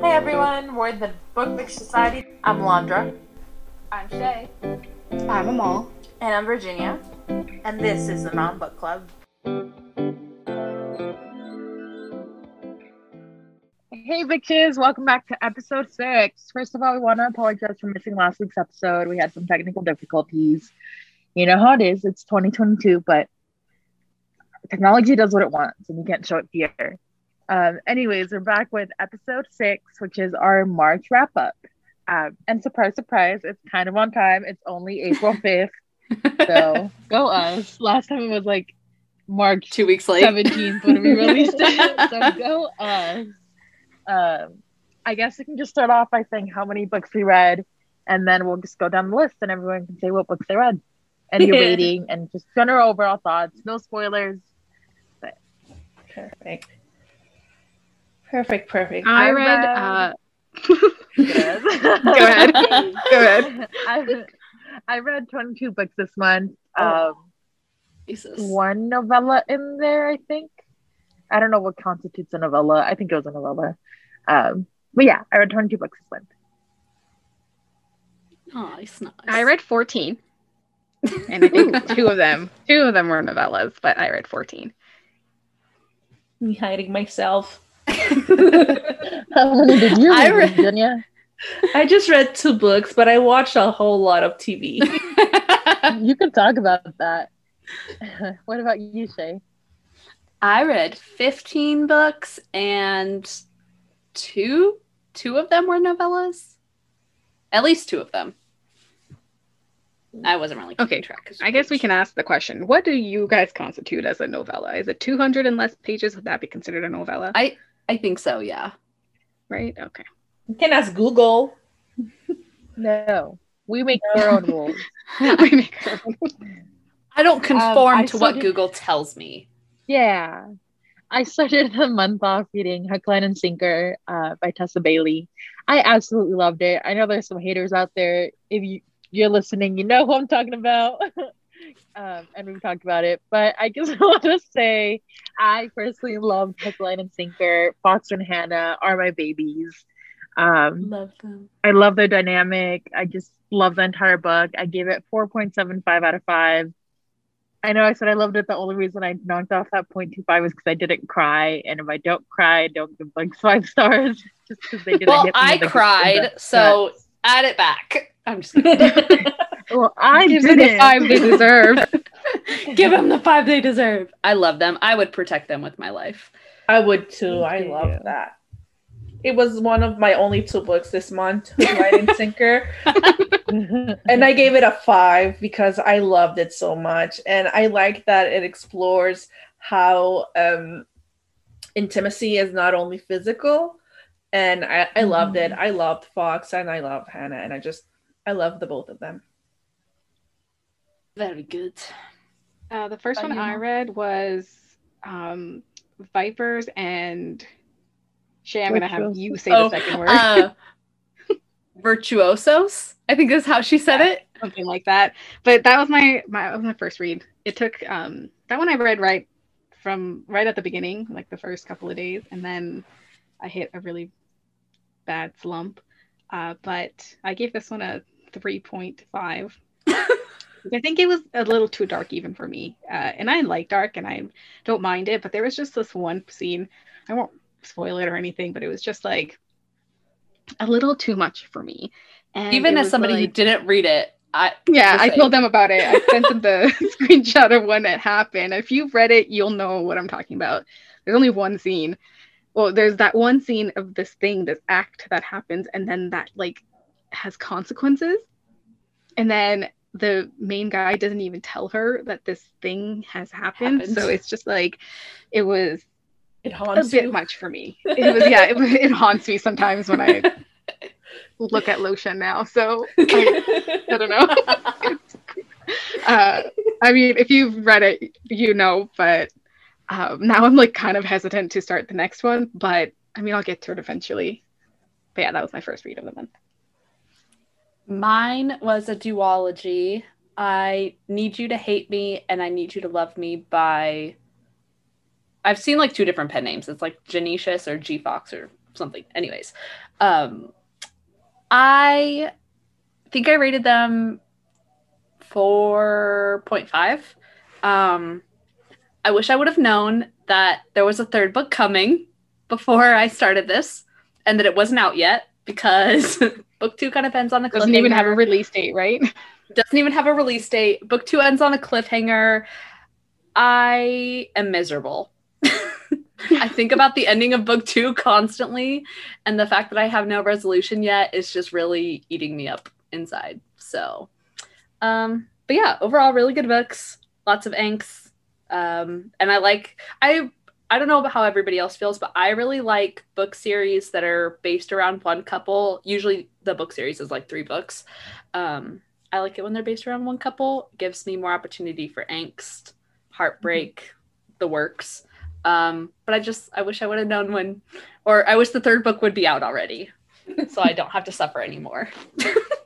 Hey everyone, we're the Book Mix Society. I'm Landra. I'm Shay. I'm Amal. And I'm Virginia. And this is the Mountain Book Club. Hey bitches, welcome back to episode six. First of all, we want to apologize for missing last week's episode. We had some technical difficulties. You know how it is, it's 2022, but technology does what it wants and you can't show it here. Um, anyways, we're back with episode six, which is our March wrap up. Um, and surprise, surprise, it's kind of on time. It's only April 5th. so go us. Last time it was like March two weeks late, 17th when we released it. so go us. Um, I guess we can just start off by saying how many books we read, and then we'll just go down the list and everyone can say what books they read and your rating and just general overall thoughts. No spoilers. But perfect. Perfect, perfect. I, I read. read uh... Go ahead. Go ahead. I, I read 22 books this month. Oh. Um, Jesus. One novella in there, I think. I don't know what constitutes a novella. I think it was a novella. Um, but yeah, I read 22 books this month. Oh, it's nice. I read 14. and I think two of them, two of them were novellas, but I read 14. Me hiding myself. How many did you read, I read, Virginia? I just read two books, but I watched a whole lot of TV. you can talk about that. what about you, Shay? I read 15 books and two two of them were novellas. At least two of them. I wasn't really okay. Track I guess we can ask the question: What do you guys constitute as a novella? Is it 200 and less pages? Would that be considered a novella? I I think so, yeah. Right? Okay. You can ask Google. no. We make our own rules. we make our own I don't conform um, I to started... what Google tells me. Yeah. I started the month off reading Hook, Line, and Sinker uh, by Tessa Bailey. I absolutely loved it. I know there's some haters out there. If you, you're listening, you know who I'm talking about. um, and we've talked about it. But I just want to say I personally love Hook, Line, and Sinker. Fox and Hannah are my babies. Um, love them. I love their dynamic. I just love the entire book. I gave it 4.75 out of 5. I know I said I loved it. The only reason I knocked off that 0.25 is because I didn't cry. And if I don't cry, I don't give like five stars just because they didn't well, I cried. So add it back. I'm just well, I give them the five they deserve. give them the five they deserve. I love them. I would protect them with my life. I would too. Thank I you. love that. It was one of my only two books this month, Line and Sinker. and I gave it a five because I loved it so much. And I like that it explores how um, intimacy is not only physical. And I, I loved it. Mm-hmm. I loved Fox and I loved Hannah. And I just, I love the both of them. Very good. Uh, the first one I read was um, Vipers and Shay. I'm going to have you say oh, the second word. Uh, virtuosos. I think is how she said it. Something like that. But that was my my was my first read. It took um that one I read right from right at the beginning, like the first couple of days, and then I hit a really bad slump. Uh, but I gave this one a 3.5 I think it was a little too dark even for me. Uh, and I like dark and I don't mind it, but there was just this one scene. I won't spoil it or anything, but it was just like a little too much for me. And even as somebody like, who didn't read it, I yeah, I told them about it. I sent them the screenshot of when it happened. If you've read it, you'll know what I'm talking about. There's only one scene. Well, there's that one scene of this thing, this act that happens, and then that like has consequences. And then the main guy doesn't even tell her that this thing has happened. So it's just like it was it haunts a bit you. much for me. It was yeah, it, it haunts me sometimes when I look at lotion now. So I, I don't know. uh, I mean, if you've read it, you know, but um, now I'm like kind of hesitant to start the next one. But I mean, I'll get to it eventually. But yeah, that was my first read of the month. Mine was a duology. I Need You to Hate Me and I Need You to Love Me by I've seen like two different pen names. It's like Genesius or G Fox or something. Anyways, um, I think I rated them 4.5. Um, I wish I would have known that there was a third book coming before I started this and that it wasn't out yet because book two kind of ends on a cliffhanger. Doesn't even have a release date, right? doesn't even have a release date. Book two ends on a cliffhanger. I am miserable. I think about the ending of book two constantly, and the fact that I have no resolution yet is just really eating me up inside. So, um, but yeah, overall, really good books, lots of angst, um, and I like I. I don't know about how everybody else feels, but I really like book series that are based around one couple. Usually, the book series is like three books. Um, I like it when they're based around one couple. It gives me more opportunity for angst, heartbreak, the works. Um, but I just I wish I would have known when, or I wish the third book would be out already, so I don't have to suffer anymore.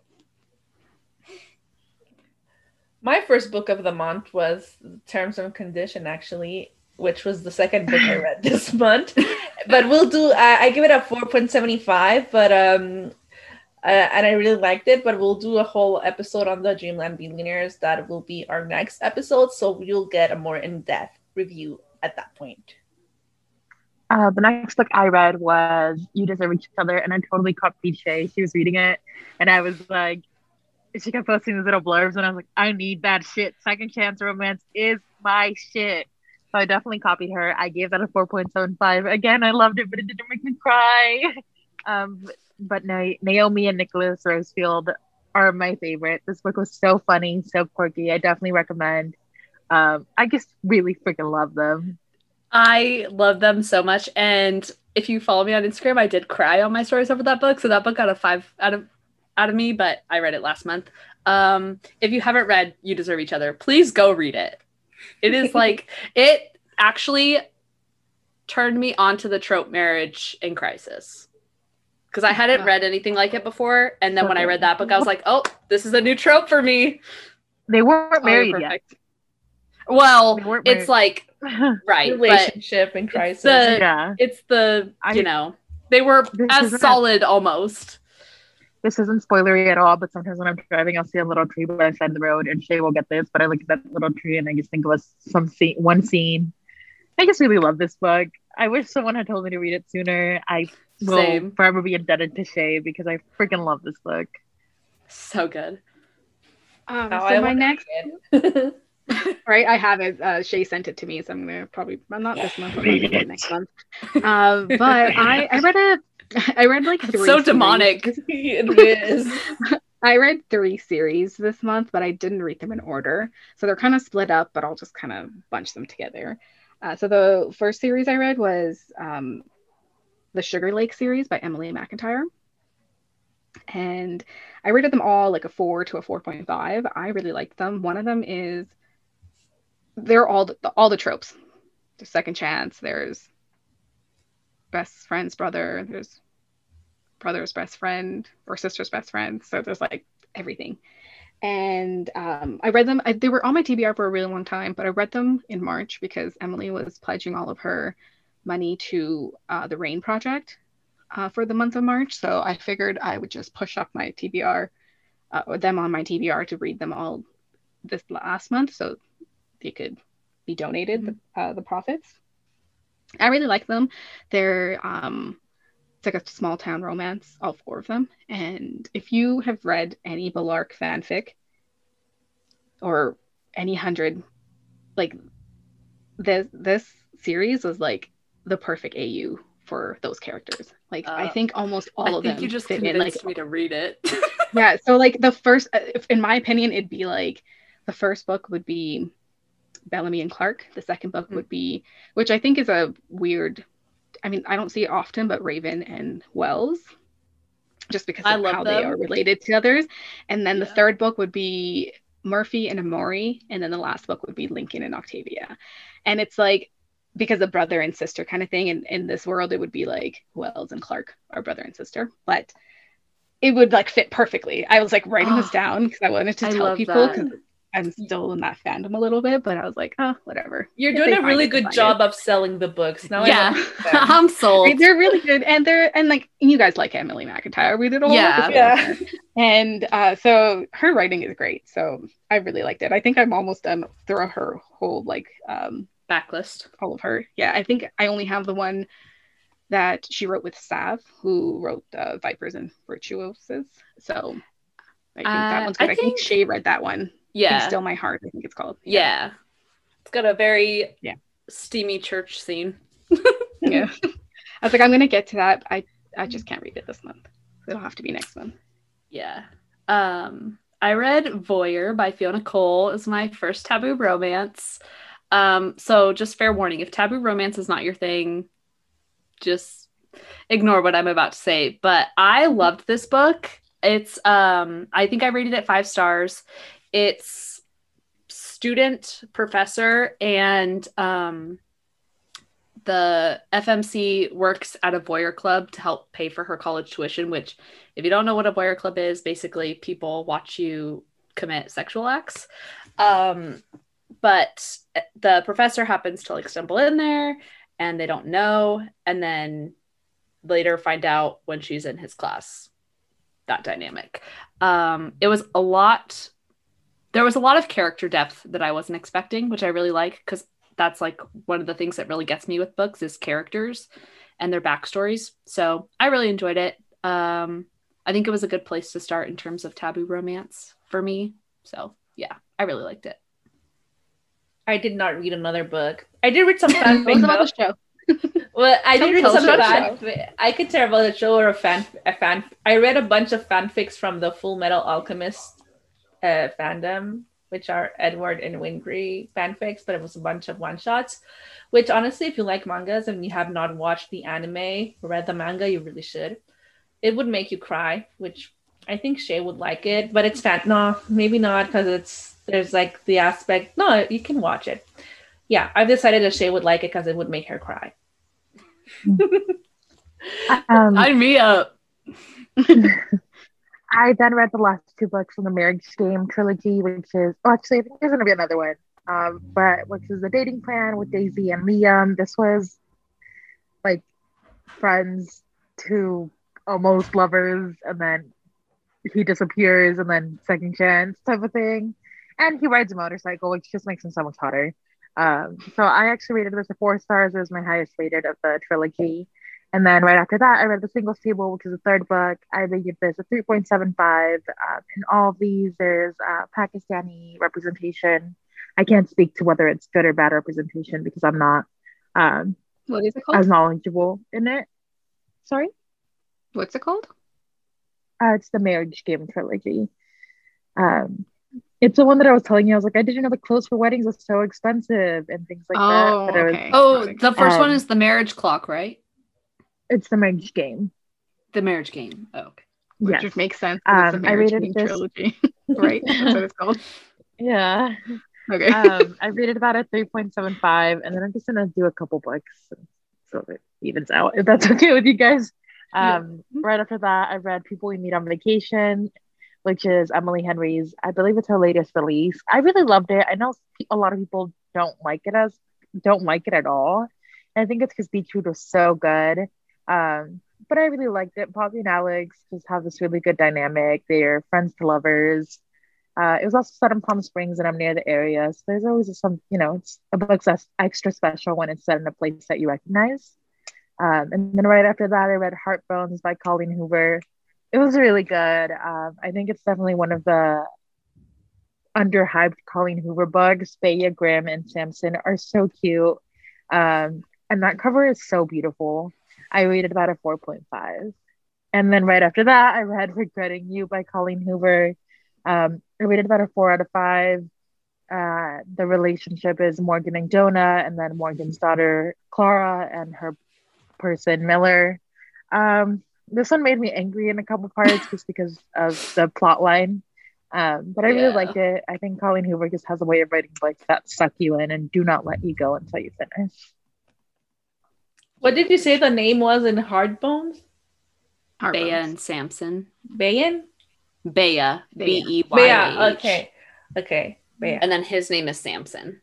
My first book of the month was Terms and Condition, actually, which was the second book I read this month. But we'll do. I I give it a four point seventy five, but um, uh, and I really liked it. But we'll do a whole episode on the Dreamland Billionaires. That will be our next episode, so you'll get a more in depth review at that point. Uh, the next book I read was You Deserve Each Other, and I totally caught Shay. She was reading it, and I was like, she kept posting these little blurbs, and I was like, I need that shit. Second Chance Romance is my shit. So I definitely copied her. I gave that a 4.75. Again, I loved it, but it didn't make me cry. Um, but Na- Naomi and Nicholas Rosefield are my favorite. This book was so funny, so quirky. I definitely recommend. Um, I just really freaking love them. I love them so much, and if you follow me on Instagram, I did cry on my stories over that book. So that book got a five out of out of me, but I read it last month. Um, if you haven't read You Deserve Each Other, please go read it. It is like it actually turned me onto the trope marriage in crisis. Because I hadn't read anything like it before. And then when I read that book, I was like, oh, this is a new trope for me. They weren't Oh, married yet. Well, weren't it's like right, Relationship in crisis. the- yeah. it's the I- you know they were as solid almost. This isn't spoilery at all, but sometimes when I'm driving, I'll see a little tree by the side of the road, and Shay will get this. But I look at that little tree and I just think of us some scene, one scene. I just really love this book. I wish someone had told me to read it sooner. I will Same. forever be indebted to Shay because I freaking love this book. So good. Um, Now so I my next, right? I have it. Uh, Shay sent it to me, so I'm gonna probably well, not this month, but maybe next month. Um, but I I read a I read like three so series. demonic. it is. I read three series this month, but I didn't read them in order. So they're kind of split up, but I'll just kind of bunch them together. Uh, so the first series I read was um, the Sugar Lake series by Emily McIntyre. And I rated them all like a four to a 4.5. I really liked them. One of them is they're all the, all the tropes. There's second chance, there's best friend's brother, there's brother's best friend or sister's best friend. So there's like everything. And um, I read them. I, they were on my TBR for a really long time, but I read them in March because Emily was pledging all of her money to uh, the Rain Project uh, for the month of March. So I figured I would just push up my TBR, uh, or them on my TBR to read them all this last month, so they could be donated the, uh, the profits. I really like them. They're um, it's like a small town romance, all four of them. And if you have read any Bellarke fanfic or any hundred, like this this series was like the perfect AU for those characters. Like I Uh, think almost all I of think them you just convinced in. Like me to read it. yeah, so like the first, uh, in my opinion, it'd be like the first book would be Bellamy and Clarke. The second book Hmm. would be, which I think is a weird. I mean, I don't see it often, but Raven and Wells, just because I of love how them. they are related to others. And then the third book would be Murphy and Emori, and then the last book would be Lincoln and Octavia. And it's like because a brother and sister kind of thing. And in this world, it would be like Wells and Clarke are brother and sister, but it would like fit perfectly. I was like writing this Oh, down because I wanted to I tell people because I'm still in that fandom a little bit, but I was like, oh, whatever. You're If doing a really good job it. of selling the books. Now I yeah. I'm sold. they're really good, and they're and like you guys like Emily McIntyre. We did a whole Yeah. Yeah. and uh, so her writing is great. So I really liked it. I think I'm almost done through her whole like um Backlist. all of her. Yeah, I think I only have the one that she wrote with Sav, who wrote uh, Vipers and Virtuosos. So I think that Uh, one's I good. I, think think- Shay read that one. Be Yeah, Still My Heart, I think it's called. yeah. It's got a very Yeah. steamy church scene. Yeah. I was like, I'm gonna get to that. I I just can't read it this month. It'll have to be next month. Yeah. Um, I read Voyeur by Fiona Cole is my first taboo romance. Um, so just fair warning, if taboo romance is not your thing, just ignore what I'm about to say. But I loved this book. It's um, I think I rated it five stars. It's student, professor, and um the FMC works at a voyeur club to help pay for her college tuition, which if you don't know what a voyeur club is, basically people watch you commit sexual acts. Um, but the professor happens to like stumble in there and they don't know, and then later find out when she's in his class. That dynamic. Um, it was a lot. There was a lot of character depth that I wasn't expecting, which I really like because that's like one of the things that really gets me with books is characters and their backstories. So I really enjoyed it. Um, I think it was a good place to start in terms of taboo romance for me. So yeah, I really liked it. I did not read another book. I did read some fanfic. about the show? Well, I did read some fan. I could tell about the show or a fan. A fan. I read a bunch of fanfics from the Full Metal Alchemist uh, fandom, which are Edward and Winry fanfics, but it was a bunch of one shots. Which honestly, if you like mangas and you have not watched the anime or read the manga, you really should. It would make you cry, which I think Shay would like it, but it's fan. No, maybe not because it's there's like the aspect. No, you can watch it. Yeah, I've decided that Shay would like it because it would make her cry. Um, Sign me up. I then read the last two books in the Marriage Game trilogy, which is oh, actually I think there's gonna be another one. Um, but which is the dating plan with Daisy and Liam. This was like friends to almost lovers, and then he disappears, and then second chance type of thing. And he rides a motorcycle, which just makes him so much hotter. Um, so I actually rated this a four stars. It was my highest rated of the trilogy. And then right after that, I read The Singles Table, which is the third book. I rated this a 3.75. Um, in all of these, there's uh, Pakistani representation. I can't speak to whether it's good or bad representation because I'm not um, What is it called? as knowledgeable in it. Sorry? What's it called? Uh, it's the Marriage Game trilogy. Um, it's the one that I was telling you. I was like, I didn't know the clothes for weddings was so expensive and things like Oh, that. But it was. Oh, the first one Um, is the marriage clock, right? It's the Marriage Game. The marriage game. Oh, okay. Which Yes. would make sense. Um, a I marriage rated game this- trilogy, right? That's what it's called. Yeah. Okay. um, I rated about a 3.75, and then I'm just gonna do a couple books so it evens out, if that's okay with you guys. Um, right after that, I read People We Meet on Vacation, which is Emily Henry's, I believe it's her latest release. I really loved it. I know a lot of people don't like it as don't like it at all. And I think it's because Beach Read was so good. Um, but I really liked it. Poppy and Alex just have this really good dynamic. They're friends to lovers. Uh, it was also set in Palm Springs, and I'm near the area, so there's always some, you know, it's a book's extra special when it's set in a place that you recognize. Um, and then right after that, I read Heartbones by Colleen Hoover. It was really good. Um, I think it's definitely one of the underhyped Colleen Hoover books. Beyah, Graham, and Samson are so cute, um, and that cover is so beautiful. I rated about a 4.5. And then right after that, I read Regretting You by Colleen Hoover. Um, I rated about a four out of five. Uh, the relationship is Morgan and Jonah, and then Morgan's daughter Clara and her person Miller. Um, this one made me angry in a couple parts just because of the plot line. Um, but I really Yeah. liked it. I think Colleen Hoover just has a way of writing books that suck you in and do not let you go until you finish. What did you say the name was in Hardbones? Heartbones. Bea and Samson. Bayan? Bea. Bea. B E Y A H. Yeah, okay. Okay. Yeah. and then his name is Samson.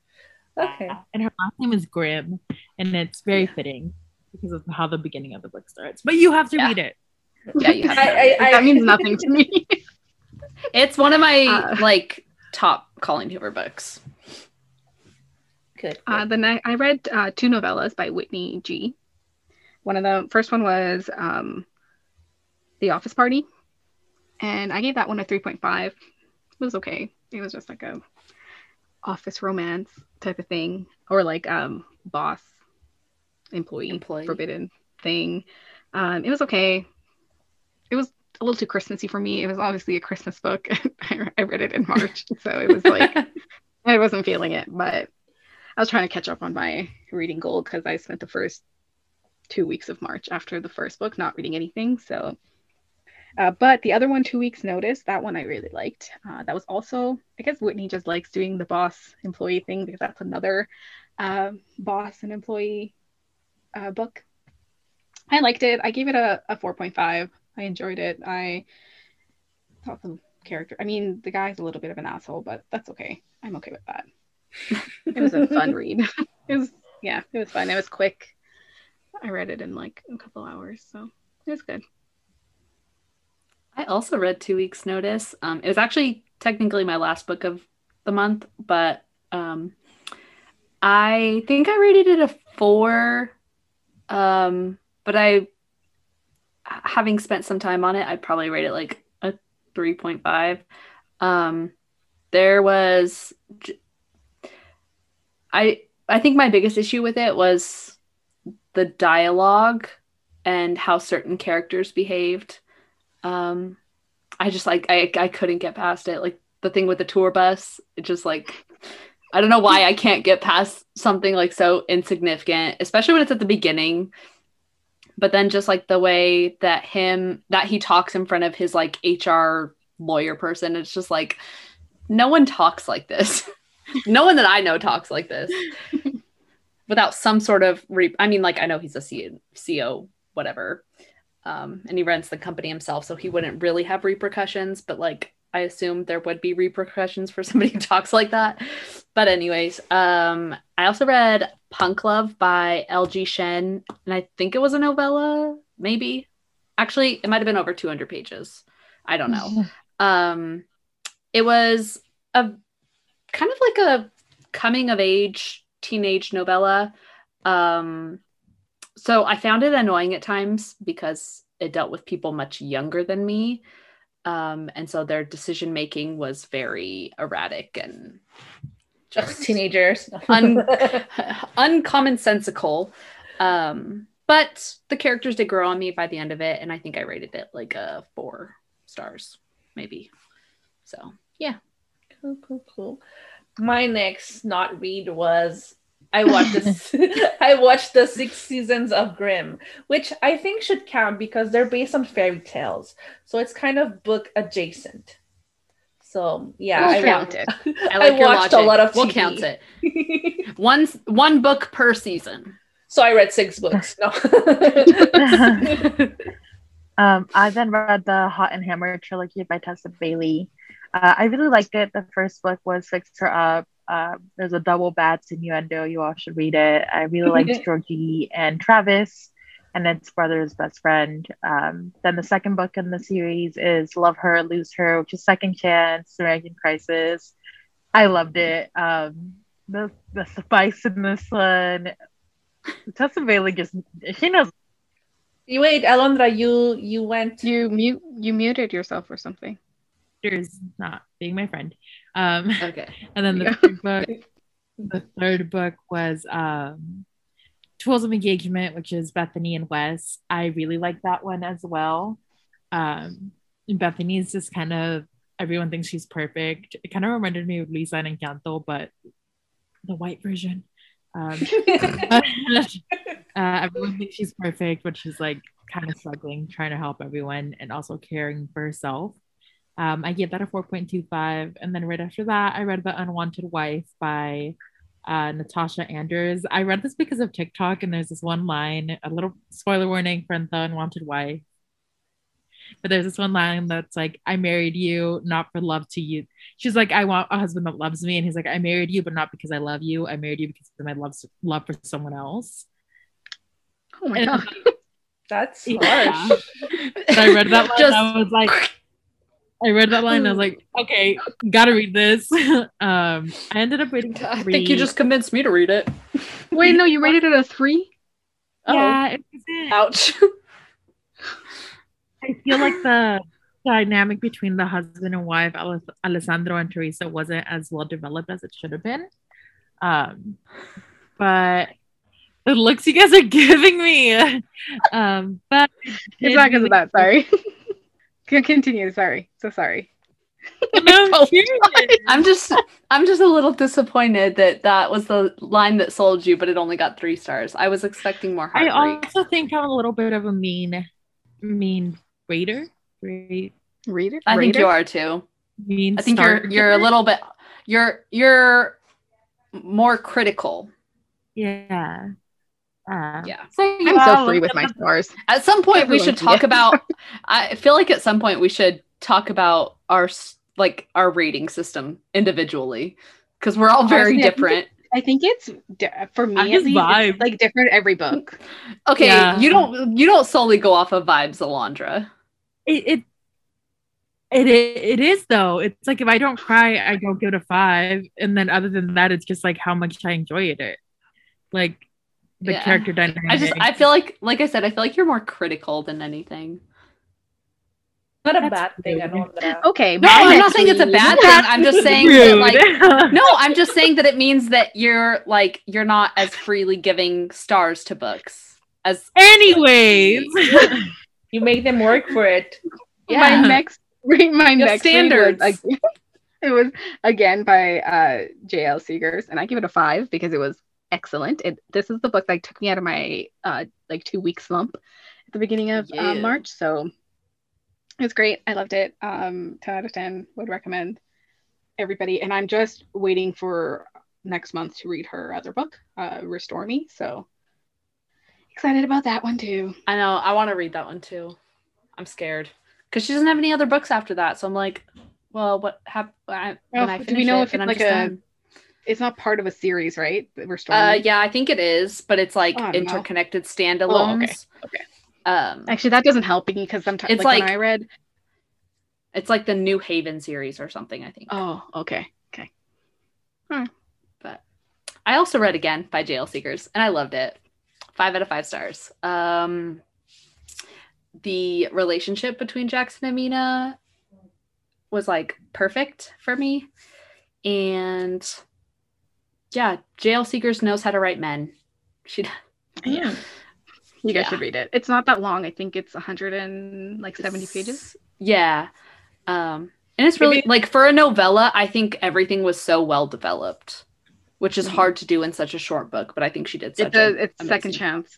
Okay. And her last name is Grimm, and it's very fitting because of how the beginning of the book starts. But you have to Yeah. read it. Yeah, you have to. I, I, that I, means nothing to me. It's one of my Uh, like top Colleen Hoover books. good. Uh, the ne- I read uh, two novellas by Whitney G. One of the first one was um, The Office Party, and I gave that one a three point five. It was okay. It was just like a office romance type of thing, or like um, boss employee, Employee. forbidden thing. Um, it was okay. It was a little too Christmassy for me. It was obviously a Christmas book. I, I read it in March, so it was like I wasn't feeling it, but I was trying to catch up on my reading goal because I spent the first two weeks of March after the first book not reading anything. So, uh, but the other one, Two Weeks Notice, that one I really liked. Uh, that was also, I guess Whitney just likes doing the boss employee thing because that's another uh, boss and employee uh, book. I liked it. I gave it a, a 4.5. I enjoyed it. I thought the character, I mean, the guy's a little bit of an asshole, but that's okay. I'm okay with that. it was a fun read. It was yeah, it was fun. It was quick. I read it in like a couple hours, so it was good. I also read Two Weeks Notice. Um, it was actually technically my last book of the month, but um, I think I rated it a four. Um, but I, having spent some time on it, I'd probably rate it like a 3.5. Um, there was, I, I think my biggest issue with it was the dialogue and how certain characters behaved. Um i just like i i couldn't get past it. Like the thing with the tour bus it just like i don't know why i can't get past something like so insignificant especially when it's at the beginning. But then just like the way that him that he talks in front of his like hr lawyer person it's just like no one talks like this. No one that i know talks like this without some sort of re- i mean like i know he's a C- co whatever um, and he runs the company himself, so he wouldn't really have repercussions. But like, I assume there would be repercussions for somebody who talks like that. But anyways, um, I also read Punk Love by L.J. Shen, and I think it was a novella, maybe. Actually, it might have been over 200 pages. I don't know. Um, it was a kind of like a coming of age teenage novella. Um, so I found it annoying at times because it dealt with people much younger than me. Um, and so their decision making was very erratic and Just teenagers. Un- uncommonsensical. Um, but the characters did grow on me by the end of it, and I think I rated it like a four stars, maybe. So yeah. Cool, cool, cool. My next not read was I watched this. I watched the six seasons of Grimm, which I think should count because they're based on fairy tales, so it's kind of book adjacent. So yeah, We'll I, count wa- it. I like your watched logic. a lot of We'll count it. One one book per season. so I read six books. No. Um, I then read the Hot and Hammer trilogy by Tessa Bailey. Uh, I really liked it. The first book was Fix Her Up. Uh, there's a double bats innuendo. You all should read it. I really liked Georgie and Travis and its brother's best friend. Um, then the second book in the series is Love Her, Lose Her, which is Second Chance, The American Crisis. I loved it. Um, the, the spice in this one. Tessa Bailey just, she knows You Wait, Alondra, you you went. You mute you muted yourself or something. Not being my friend. Um, Okay. and then the Yeah. third book, the third book was um, Tools of Engagement, which is Bethany and Wes. I really like that one as well. Um, Bethany's just kind of everyone thinks she's perfect. It kind of reminded me of Luisa and Encanto, but the white version. Um, uh, everyone thinks she's perfect, but she's like kind of struggling, trying to help everyone and also caring for herself. Um, I gave that a 4.25. And then right after that, I read The Unwanted Wife by uh, Natasha Anders. I read this because of TikTok, and there's this one line, a little spoiler warning for The Unwanted Wife. but there's this one line that's like, I married you not for love to you. She's like, I want a husband that loves me. And he's like, I married you, but not because I love you. I married you because of my love, love for someone else. Oh my And- god. That's Yeah. harsh. And I read that line. Just- I was like, I read that line. And I was like, okay, gotta read this. um, I ended up reading. I think you just convinced me to read it. Wait, no, you rated it a three? Yeah, it wasn't- Ouch. I feel like the dynamic between the husband and wife, Alessandro and Teresa, wasn't as well developed as it should have been. Um, but the looks you guys are giving me, um, but It's not because of that. Sorry. Con- Continue. Sorry. So sorry. No, oh, I'm just I'm just a little disappointed that that was the line that sold you, but it only got three stars. I was expecting more I also think I'm a little bit of a mean, mean reader. Re- Read it. I think Rate you are too. mean I think star- you're you're a little bit you're you're more critical. yeah. Uh, Yeah. So I'm yeah, so free with my stars. At some point we should talk about I feel like at some point we should talk about our like our rating system individually because we're all very Honestly, I think different. I think it's for me I at least, vibe. it's like different every book. Okay, Yeah. you don't you don't solely go off of vibes, Alondra. it, it it i- it is though. It's like if I don't cry, I don't give it a five, and then other than that, it's just like how much I enjoyed it, like the Yeah. character dynamic. I just I feel like like I said, I feel like you're more critical than anything. Not a That's bad thing. I rude. know that. Okay. No, I'm not next saying it's a bad thing. I'm just saying that like no, I'm just saying that it means that you're like you're not as freely giving stars to books as Anyways, You make them work for it. My next my Your next read standards. was, ag- it was again by uh, J.L. Seegers, and I give it a five because it was excellent. It this is the book that took me out of my uh, like two week slump at the beginning of Yeah. uh, March, so it was great. I loved it. Um, ten out of ten. Would recommend everybody. And I'm just waiting for next month to read her other book, uh, Restore Me. So excited about that one too. I know I want to read that one too. I'm scared because she doesn't have any other books after that. So I'm like, well, what happened Oh, do we know it, if it's like a- done. It's not part of a series, right? Restore Uh, Me. yeah, I think it is, but it's like Oh, interconnected standalones. okay. Um, Actually, that doesn't help me because sometimes It's like, like- when I read. it's like the New Haven series or something. I think. Oh, okay, okay. But I also read again by JL Seegers and I loved it. Five out of five stars. Um, the relationship between Jackson and Mina was like perfect for me. And yeah, JL Seegers knows how to write men. She does. Yeah. You guys Yeah. should read it. It's not that long. I think it's 100 and like 70 pages. Yeah. Um, and it's really Maybe- like for a novella, I think everything was so well developed, which is Mhm. hard to do in such a short book, but I think she did such It's a, a it's second chance.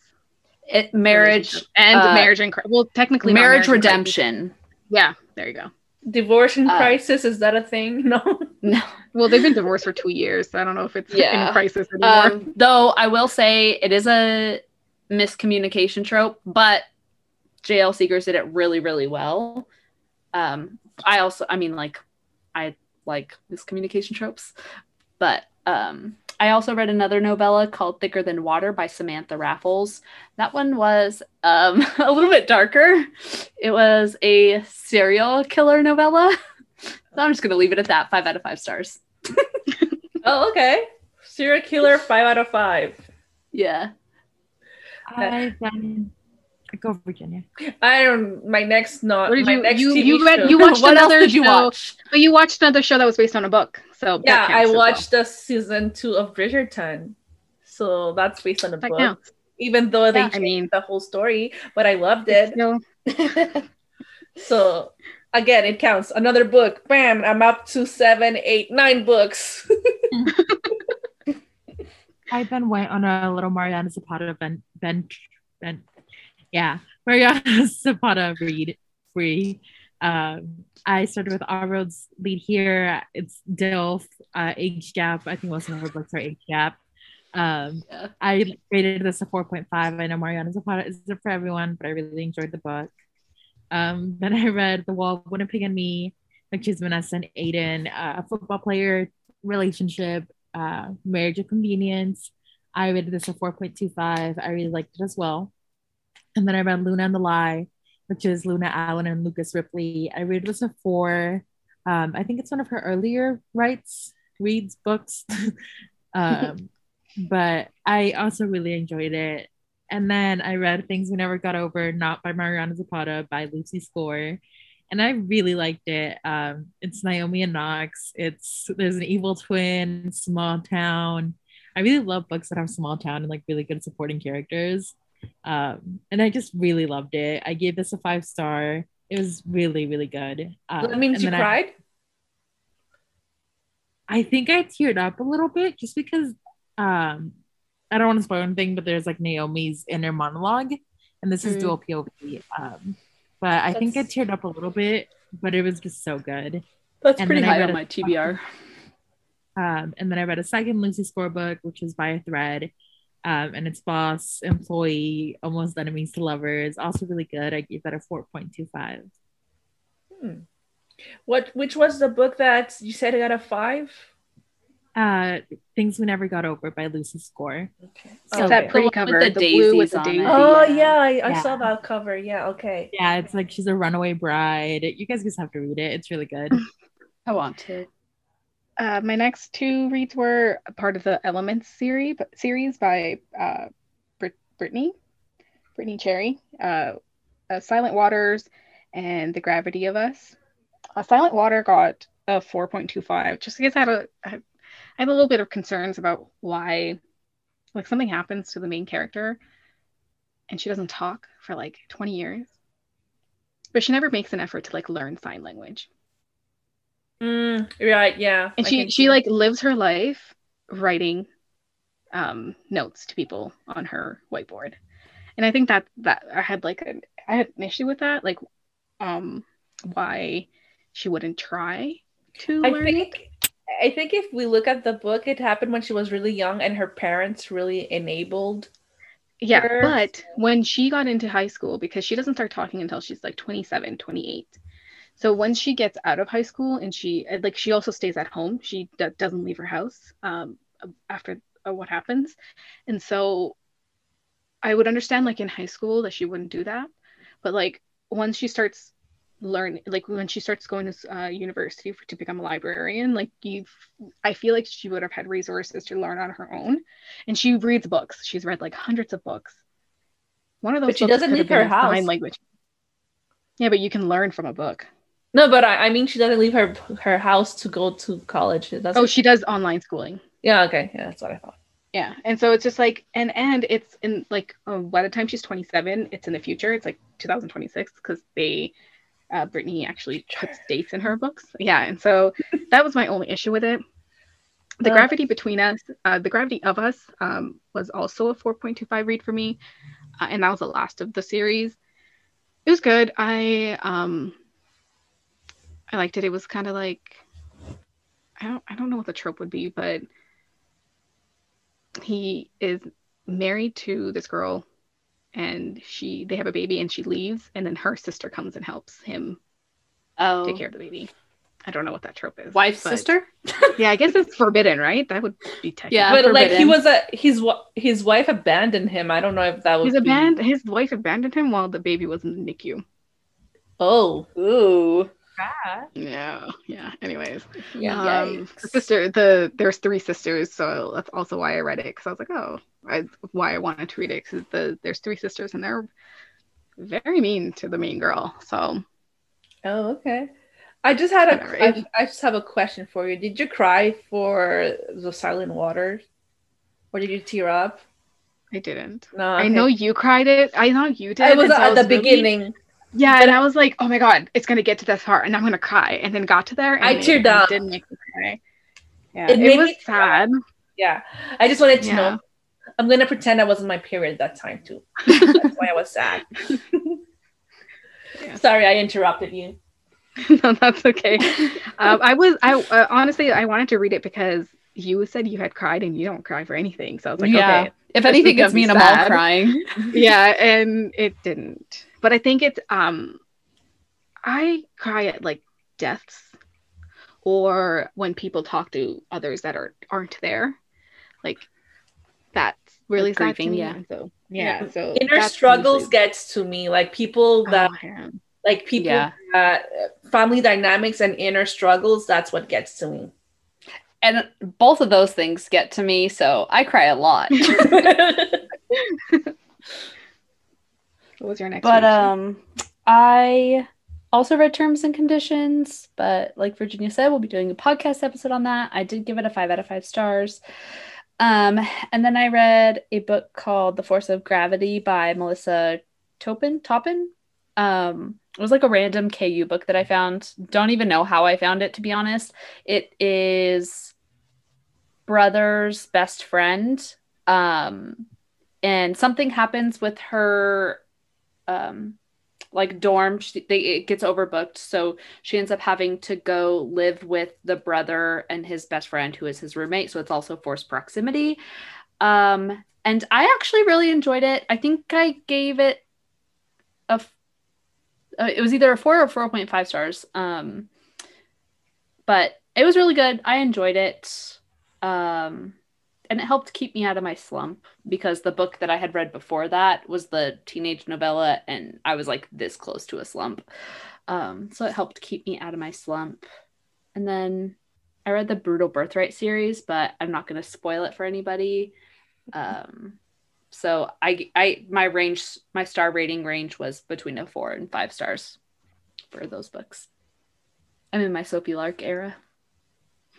It, marriage and uh, marriage and cri- well, technically not marriage redemption. Yeah, there you go. Divorce and Uh, crisis is that a thing? No. No. Well, they've been divorced for two years. So I don't know if it's Yeah. in crisis anymore. Um, though I will say it is a miscommunication trope, but JL Seegers did it really, really well. Um, I also, I mean, like, I like miscommunication tropes, but um, I also read another novella called Thicker Than Water by Samantha Raffles. That one was um, a little bit darker. It was a serial killer novella. So I'm just going to leave it at that. Five out of five stars. Oh, okay. Serial killer, five out of five. Yeah. I then go Virginia. I don't. My next not. What did my you- next you- TV you read- show. you watched what else another did you show- watch? but you watched another show that was based on a book. So yeah, I as well. watched the season two of Bridgerton, so that's based on a That book. counts. Even though they Yeah, I changed mean- the whole story, but I loved it. still- so again, it counts. Another book. Bam! I'm up to seven, eight, nine books. I then went on a little Mariana Zapata ben ben ben yeah Mariana Zapata read free. Um, I started with All Rhodes Lead Here. It's DILF, uh, Age Gap. I think most of her books are Age Gap. Um, Yeah. I rated this a 4.5. I know Mariana Zapata isn't for everyone, but I really enjoyed the book. Um, then I read The Wall Winnipeg and Me, which is Vanessa and Aiden, uh, a football player relationship, uh, marriage of convenience. I rated this a 4.25. I really liked it as well. And then I read Luna and the Lie, which is Luna Allen and Lucas Ripley. I rated this a four. Um, I think it's one of her earlier writes, reads books. um, but I also really enjoyed it. And then I read Things We Never Got Over, not by Mariana Zapata, by Lucy Score. And I really liked it. Um, it's Naomi and Knox. It's there's an evil twin, small town. I really love books that have small town and like really good supporting characters. Um, and I just really loved it. I gave this a five star. It was really, really good. Um, that means you cried. I, I think I teared up a little bit just because um I don't want to spoil anything, but there's like Naomi's inner monologue, and this is Mm. dual POV. Um, but I think I teared up a little bit, but it was just so good. That's and pretty high on my TBR. Um, and then I read a second Lucy Score book, which is by a thread. Um, and it's boss, employee, almost enemies to lovers. Also really good. I gave that a 4.25. Hmm. What? Which was the book that you said it got a five? Uh, Things We Never Got Over by Lucy Score. Okay. So It's that pretty cover, with the, the blue with the on daisy. it. Oh Yeah. yeah, I, I Yeah. saw that cover. Yeah. Okay. Yeah, it's like she's a runaway bride. You guys just have to read it. It's really good. I want to. Uh, my next two reads were part of the Elements series series by uh, Brit- Brittainy, Brittainy Cherry, uh, uh, Silent Waters, and The Gravity of Us. Uh, Silent Water got a 4.25 just because I had a I had a little bit of concerns about why, like something happens to the main character, and she doesn't talk for like 20 years, but she never makes an effort to like learn sign language. Mm, right. Yeah. and I she she like lives her life writing um notes to people on her whiteboard and i think that that i had like an i had an issue with that like um why she wouldn't try to I learn it. I think if we look at the book, it happened when she was really young, and her parents really enabled. yeah her- but when she got into high school because she doesn't start talking until she's like 27 28 so once she gets out of high school and she uh, like she also stays at home she d- doesn't leave her house um, after uh, what happens. And so i would understand like in high school that she wouldn't do that. But like once she starts learn like when she starts going to uh, university for, to become a librarian like you i feel like she would have had resources to learn on her own and she reads books she's read like hundreds of books one of those But she doesn't leave her a sign house. language yeah but you can learn from a book No, but I, I mean, she doesn't leave her her house to go to college. That's oh she does online schooling yeah. Okay. Yeah, that's what I thought. yeah and so it's just like and and it's in like uh, by the time she's 27 it's in the future it's like 2026 because they uh, brittainy actually puts dates in her books. Yeah and so that was my only issue with it. The gravity between us uh, the gravity of us um, was also a 4.25 read for me uh, and that was the last of the series. It was good. I um i liked it. It was kind of like i don't i don't know what the trope would be but he is married to this girl and she they have a baby and she leaves and then her sister comes and helps him Oh, take care of the baby i don't know what that trope is wife's sister. yeah i guess it's forbidden right that would be technical Yeah, but like he was a his wa- his wife abandoned him. I don't know if that was He's abandoned. His wife abandoned him while the baby was in the NICU. Oh, Ooh. Yeah, yeah. Anyways, yeah. um, sister, the there's three sisters, so that's also why I read it because I was like, oh, I, why I wanted to read it because the there's three sisters and they're very mean to the main girl. So Oh, okay. I just had a. I, I just have a question for you. Did you cry for the Silent Waters, or did you tear up? I didn't. No, I know you cried it. I know you did. It was so I at the was really- beginning. yeah, and I was like, oh my god, it's gonna get to this part, and I'm gonna cry, and then got to there, and I teared up. Didn't make me cry. Yeah, It it, made was sad. Yeah, I just wanted to Yeah. know. I'm gonna pretend I wasn't my period that time too. That's why I was sad. Yeah. Sorry, I interrupted you. no, that's okay. um, I was, I uh, honestly, I wanted to read it because you said you had cried and you don't cry for anything. So I was like, yeah. okay, If anything, is it's me be and I'm all crying. yeah, and it didn't. But I think it's, um, I cry at like deaths or when people talk to others that are aren't there. Like that's really Like sad to grieving, me. yeah. So yeah, so Inner struggles usually- gets to me, like people that Oh, like people Yeah. that family dynamics and inner struggles. That's what gets to me. And both of those things get to me, so I cry a lot. What was your next but read, um I also read Terms and Conditions, but like Virginia said, we'll be doing a podcast episode on that. I did give it a five out of five stars. Um, and then I read a book called The Force of Gravity by Melissa Topin. Toppen. Um, it was like a random KU book that I found. Don't even know how I found it, to be honest. It is brother's best friend. Um, and something happens with her um like dorm she, they it gets overbooked so she ends up having to go live with the brother and his best friend who is his roommate so it's also forced proximity. Um and i actually really enjoyed it. I think i gave it a uh, it was either a 4 or 4.5 stars um but it was really good. I enjoyed it. Um and it helped keep me out of my slump because the book that I had read before that was the teenage novella, and I was like this close to a slump. Um, so it helped keep me out of my slump. And then I read the Brutal Birthright series, but I'm not going to spoil it for anybody. Um, so I, I, my range, my star rating range was between a four and five stars for those books. I'm in my Sophie Lark era.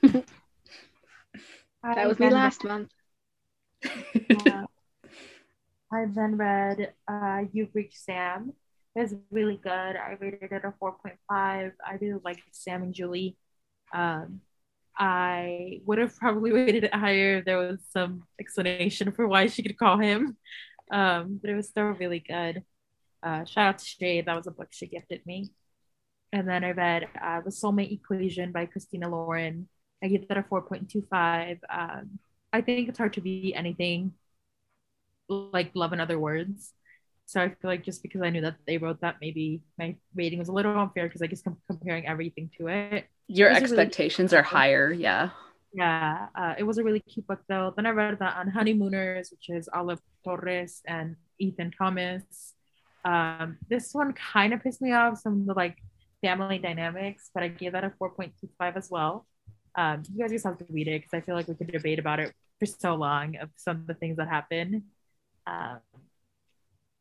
that was me last month. uh, I then read uh, You've Reached Sam. It was really good. I rated it a 4.5. I really like Sam and Julie. Um, I would have probably rated it higher if there was some explanation for why she could call him. Um, but it was still really good. Uh, shout out to Shay. That was a book she gifted me. And then I read uh, The Soulmate Equation by Christina Lauren. I gave that a 4.25. Um, I think it's hard to be anything like Love in Other Words. So I feel like just because I knew that they wrote that, maybe my rating was a little unfair because I guess I'm comparing everything to it. Your Those are really expectations are higher, yeah. Yeah, uh, it was a really cute book though. Then I read that Unhoneymooners, which is Olive Torres and Ethan Thomas. Um, this one kind of pissed me off some of the like family dynamics, but I gave that a 4.25 as well. Um, you guys just have to read it because I feel like we could debate about it for so long of some of the things that happen. Um,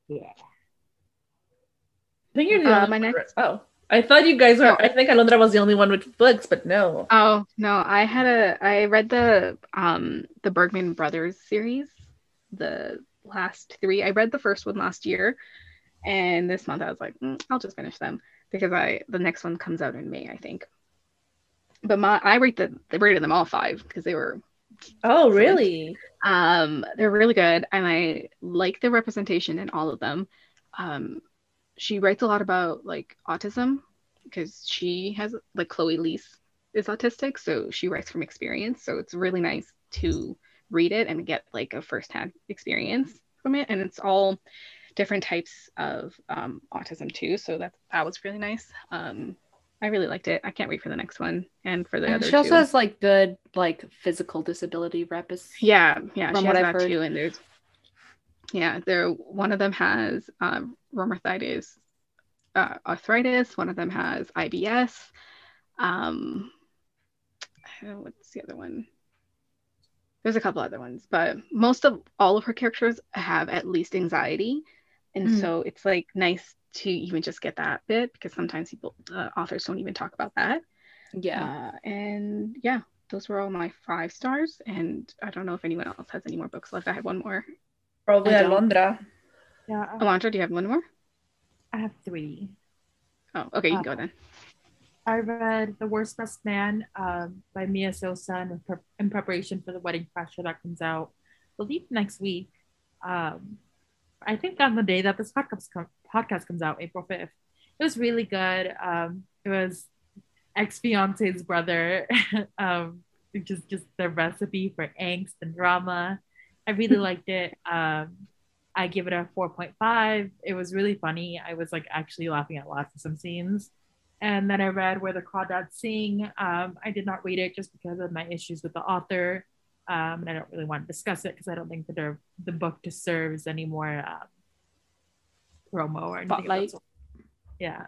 yeah. I think you're Uh, my one. next- Oh, I thought you guys were. I think Alondra was the only one with books, but no. Oh no, I had a I read the um the Bergman Brothers series, the last three. I read the first one last year, and this month I was like, "Mm, I'll just finish them because I the next one comes out in May, I think. But my I rate the they rated them all five because they were Oh, really? um they're really good and I like the representation in all of them. Um, she writes a lot about like autism because she has like Chloe Liese is autistic, so she writes from experience. So it's really nice to read it and get like a firsthand experience from it. And it's all different types of um, autism too. So that that was really nice. Um, I really liked it. I can't wait for the next one and for the And other she also two. has like good like physical disability rep. Yeah, yeah, from she what has I've that heard. too. And there's, yeah, there. One of them has um, rheumatoid uh, arthritis. One of them has IBS. Um, know, what's the other one? There's a couple other ones, but most of all of her characters have at least anxiety, and Mm. so it's like nice to even just get that bit because sometimes people, uh, authors, don't even talk about that. Yeah. Uh, and yeah, those were all my five stars. And I don't know if anyone else has any more books left. I have one more. Probably I don't. Alondra. Yeah, I- Alondra, do you have one more? I have three. Oh, okay, you can go Uh, then. I read The Worst Best Man um, by Mia Sosa in, pre- in preparation for the Wedding Crasher that comes out, I believe next week. Um, I think on the day that this podcast, com- podcast comes out, April 5th. It was really good. Um, it was ex fiance's brother, um, which is just the recipe for angst and drama. I really liked it. Um, I give it a 4.5. It was really funny. I was like actually laughing out loud for some scenes. And then I read Where the Crawdads Sing. Um, I did not read it just because of my issues with the author. Um, and I don't really want to discuss it because I don't think that the, the book deserves any more um, promo or Spotlight. Yeah.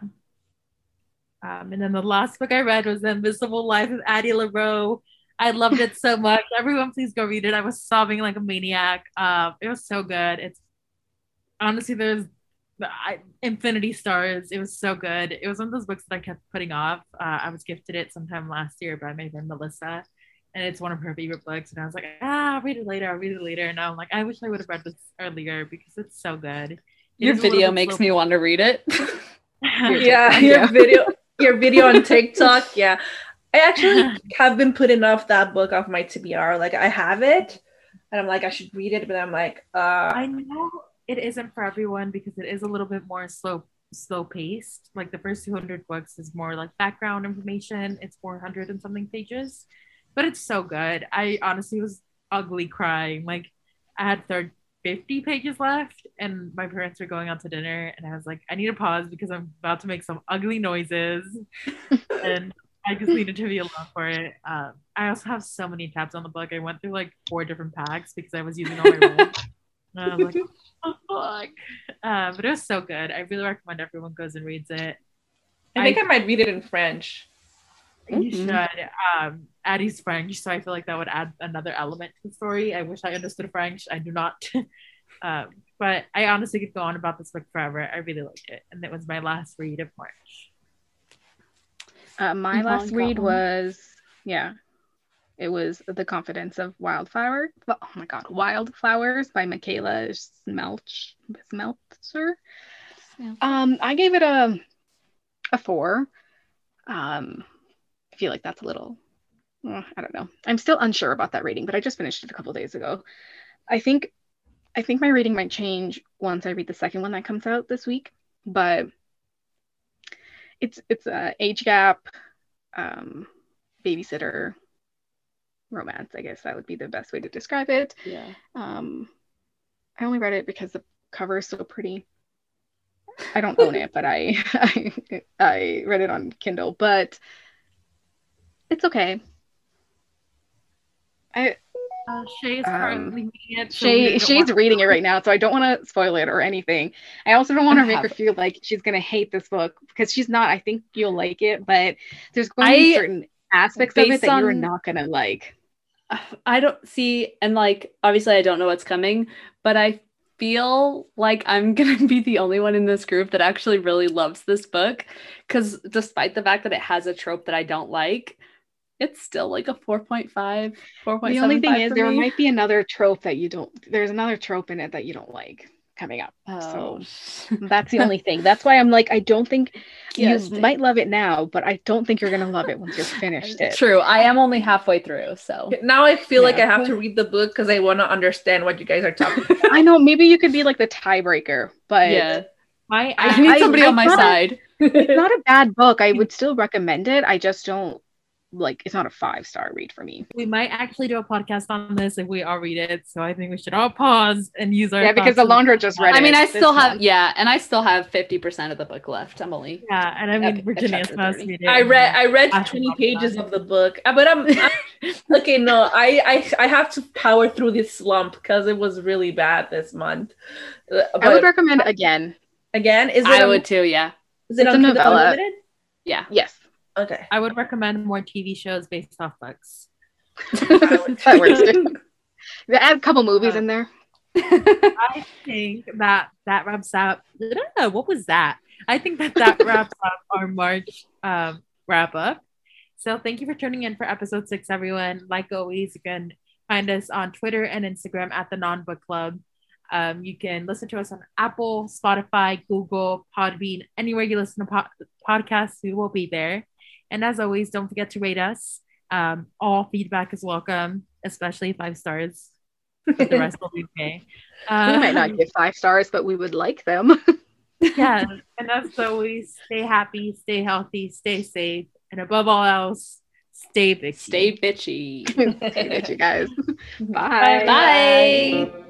Um, and then the last book I read was The Invisible Life of Addie LaRue. I loved it so much. Everyone, please go read it. I was sobbing like a maniac. Um, it was so good. It's honestly there's I, Infinity Stars. It was so good. It was one of those books that I kept putting off. Uh, I was gifted it sometime last year by my friend Melissa, and it's one of her favorite books. And I was like, ah, I'll read it later. I'll read it later. And now I'm like, I wish I would have read this earlier because it's so good. It Your is a little video makes slow- me want to read it. yeah, your video, your video on TikTok. Yeah, I actually have been putting off that book off my TBR. Like I have it, and I'm like I should read it, but I'm like, uh, I know it isn't for everyone because it is a little bit more slow slow paced. Like the first 200 books is more like background information. It's 400 and something pages, but it's so good. I honestly was ugly crying. Like I had third 50 pages left and my parents were going out to dinner and I was like, I need to pause because I'm about to make some ugly noises and I just needed to be alone for it. Um, I also have so many tabs on the book. I went through like four different packs because I was using all my roles. And I was like, oh, fuck. Uh, but it was so good. I really recommend everyone goes and reads it. I think I might read it in French. You Mhm. should. Um, Addie's French, so I feel like that would add another element to the story. I wish I understood French. I do not. um, but I honestly could go on about this book forever. I really liked it, and it was my last read of March. Uh, my Yvonne last got read one. was yeah, it was The Confidence of Wildflower. Oh my god, Wildflowers by Michaela Smelch Smeltzer. Um, I gave it a a four. Um, I feel like that's a little. uh, I don't know. I'm still unsure about that rating, but I just finished it a couple days ago. I think, I think my rating might change once I read the second one that comes out this week. But it's it's a age gap, um, babysitter romance. I guess that would be the best way to describe it. Yeah. Um, I only read it because the cover is so pretty. I don't own it, but I, I I read it on Kindle, but it's okay. I Uh, Shay is Um, currently reading it. so Shay reading it right now, so I don't want to spoil it or anything. I also don't want to make her feel like she's gonna hate this book because she's not. I think you'll like it, but there's going to be certain aspects of it that you're not gonna like. I don't see, and like, obviously, I don't know what's coming, but I feel like I'm gonna be the only one in this group that actually really loves this book. Because despite the fact that it has a trope that I don't like, it's still like a 4.5, 4.75. The only thing is, there me. might be another trope that you don't. There's another trope in it that you don't like coming up. Oh. So that's the only thing. That's why I'm like, I don't think Yes, you might love it now, but I don't think you're gonna love it once you're finished it. True. I am only halfway through, so Now I feel like I have to read the book because I want to understand what you guys are talking about. I know maybe you could be like the tiebreaker, but yeah. My I I, need somebody I on my thought- side. it's not a bad book. I would still recommend it. I just don't like it's not a five star read for me. we might actually do a podcast on this if we all read it. So I think we should all pause and use our Yeah, because thoughts. Alondra just read I it. mean, I still have month. yeah, and I still have 50% of the book left. I'm only Yeah, and I mean Okay, Virginia chapter supposed to 30. read it. I read I read I 20 pages of the book, Uh, but I'm, I'm okay. No, I, I I have to power through this slump because it was really bad this month. Uh, I would recommend again. again, is it I on- would too, yeah. is it It's on a Kindle novella. Unlimited? Yeah. Yes. Okay. I would recommend more TV shows based off books. that works. too. Add a couple movies Uh, in there. I think that that wraps up. I don't know what was that. I think that that wraps up our March um, wrap up. So thank you for tuning in for episode six, everyone. Like always, you can find us on Twitter and Instagram at the Non Book Club. Um, you can listen to us on Apple, Spotify, Google, Podbean, anywhere you listen to po- podcasts, we will be there. And as always, don't forget to rate us. Um, all feedback is welcome, especially five stars. But the rest will be okay. we might Um, not give five stars, but we would like them. yeah, and as always, stay happy, stay healthy, stay safe, and above all else, stay bitchy. Stay bitchy. Good, you guys. Bye. Bye.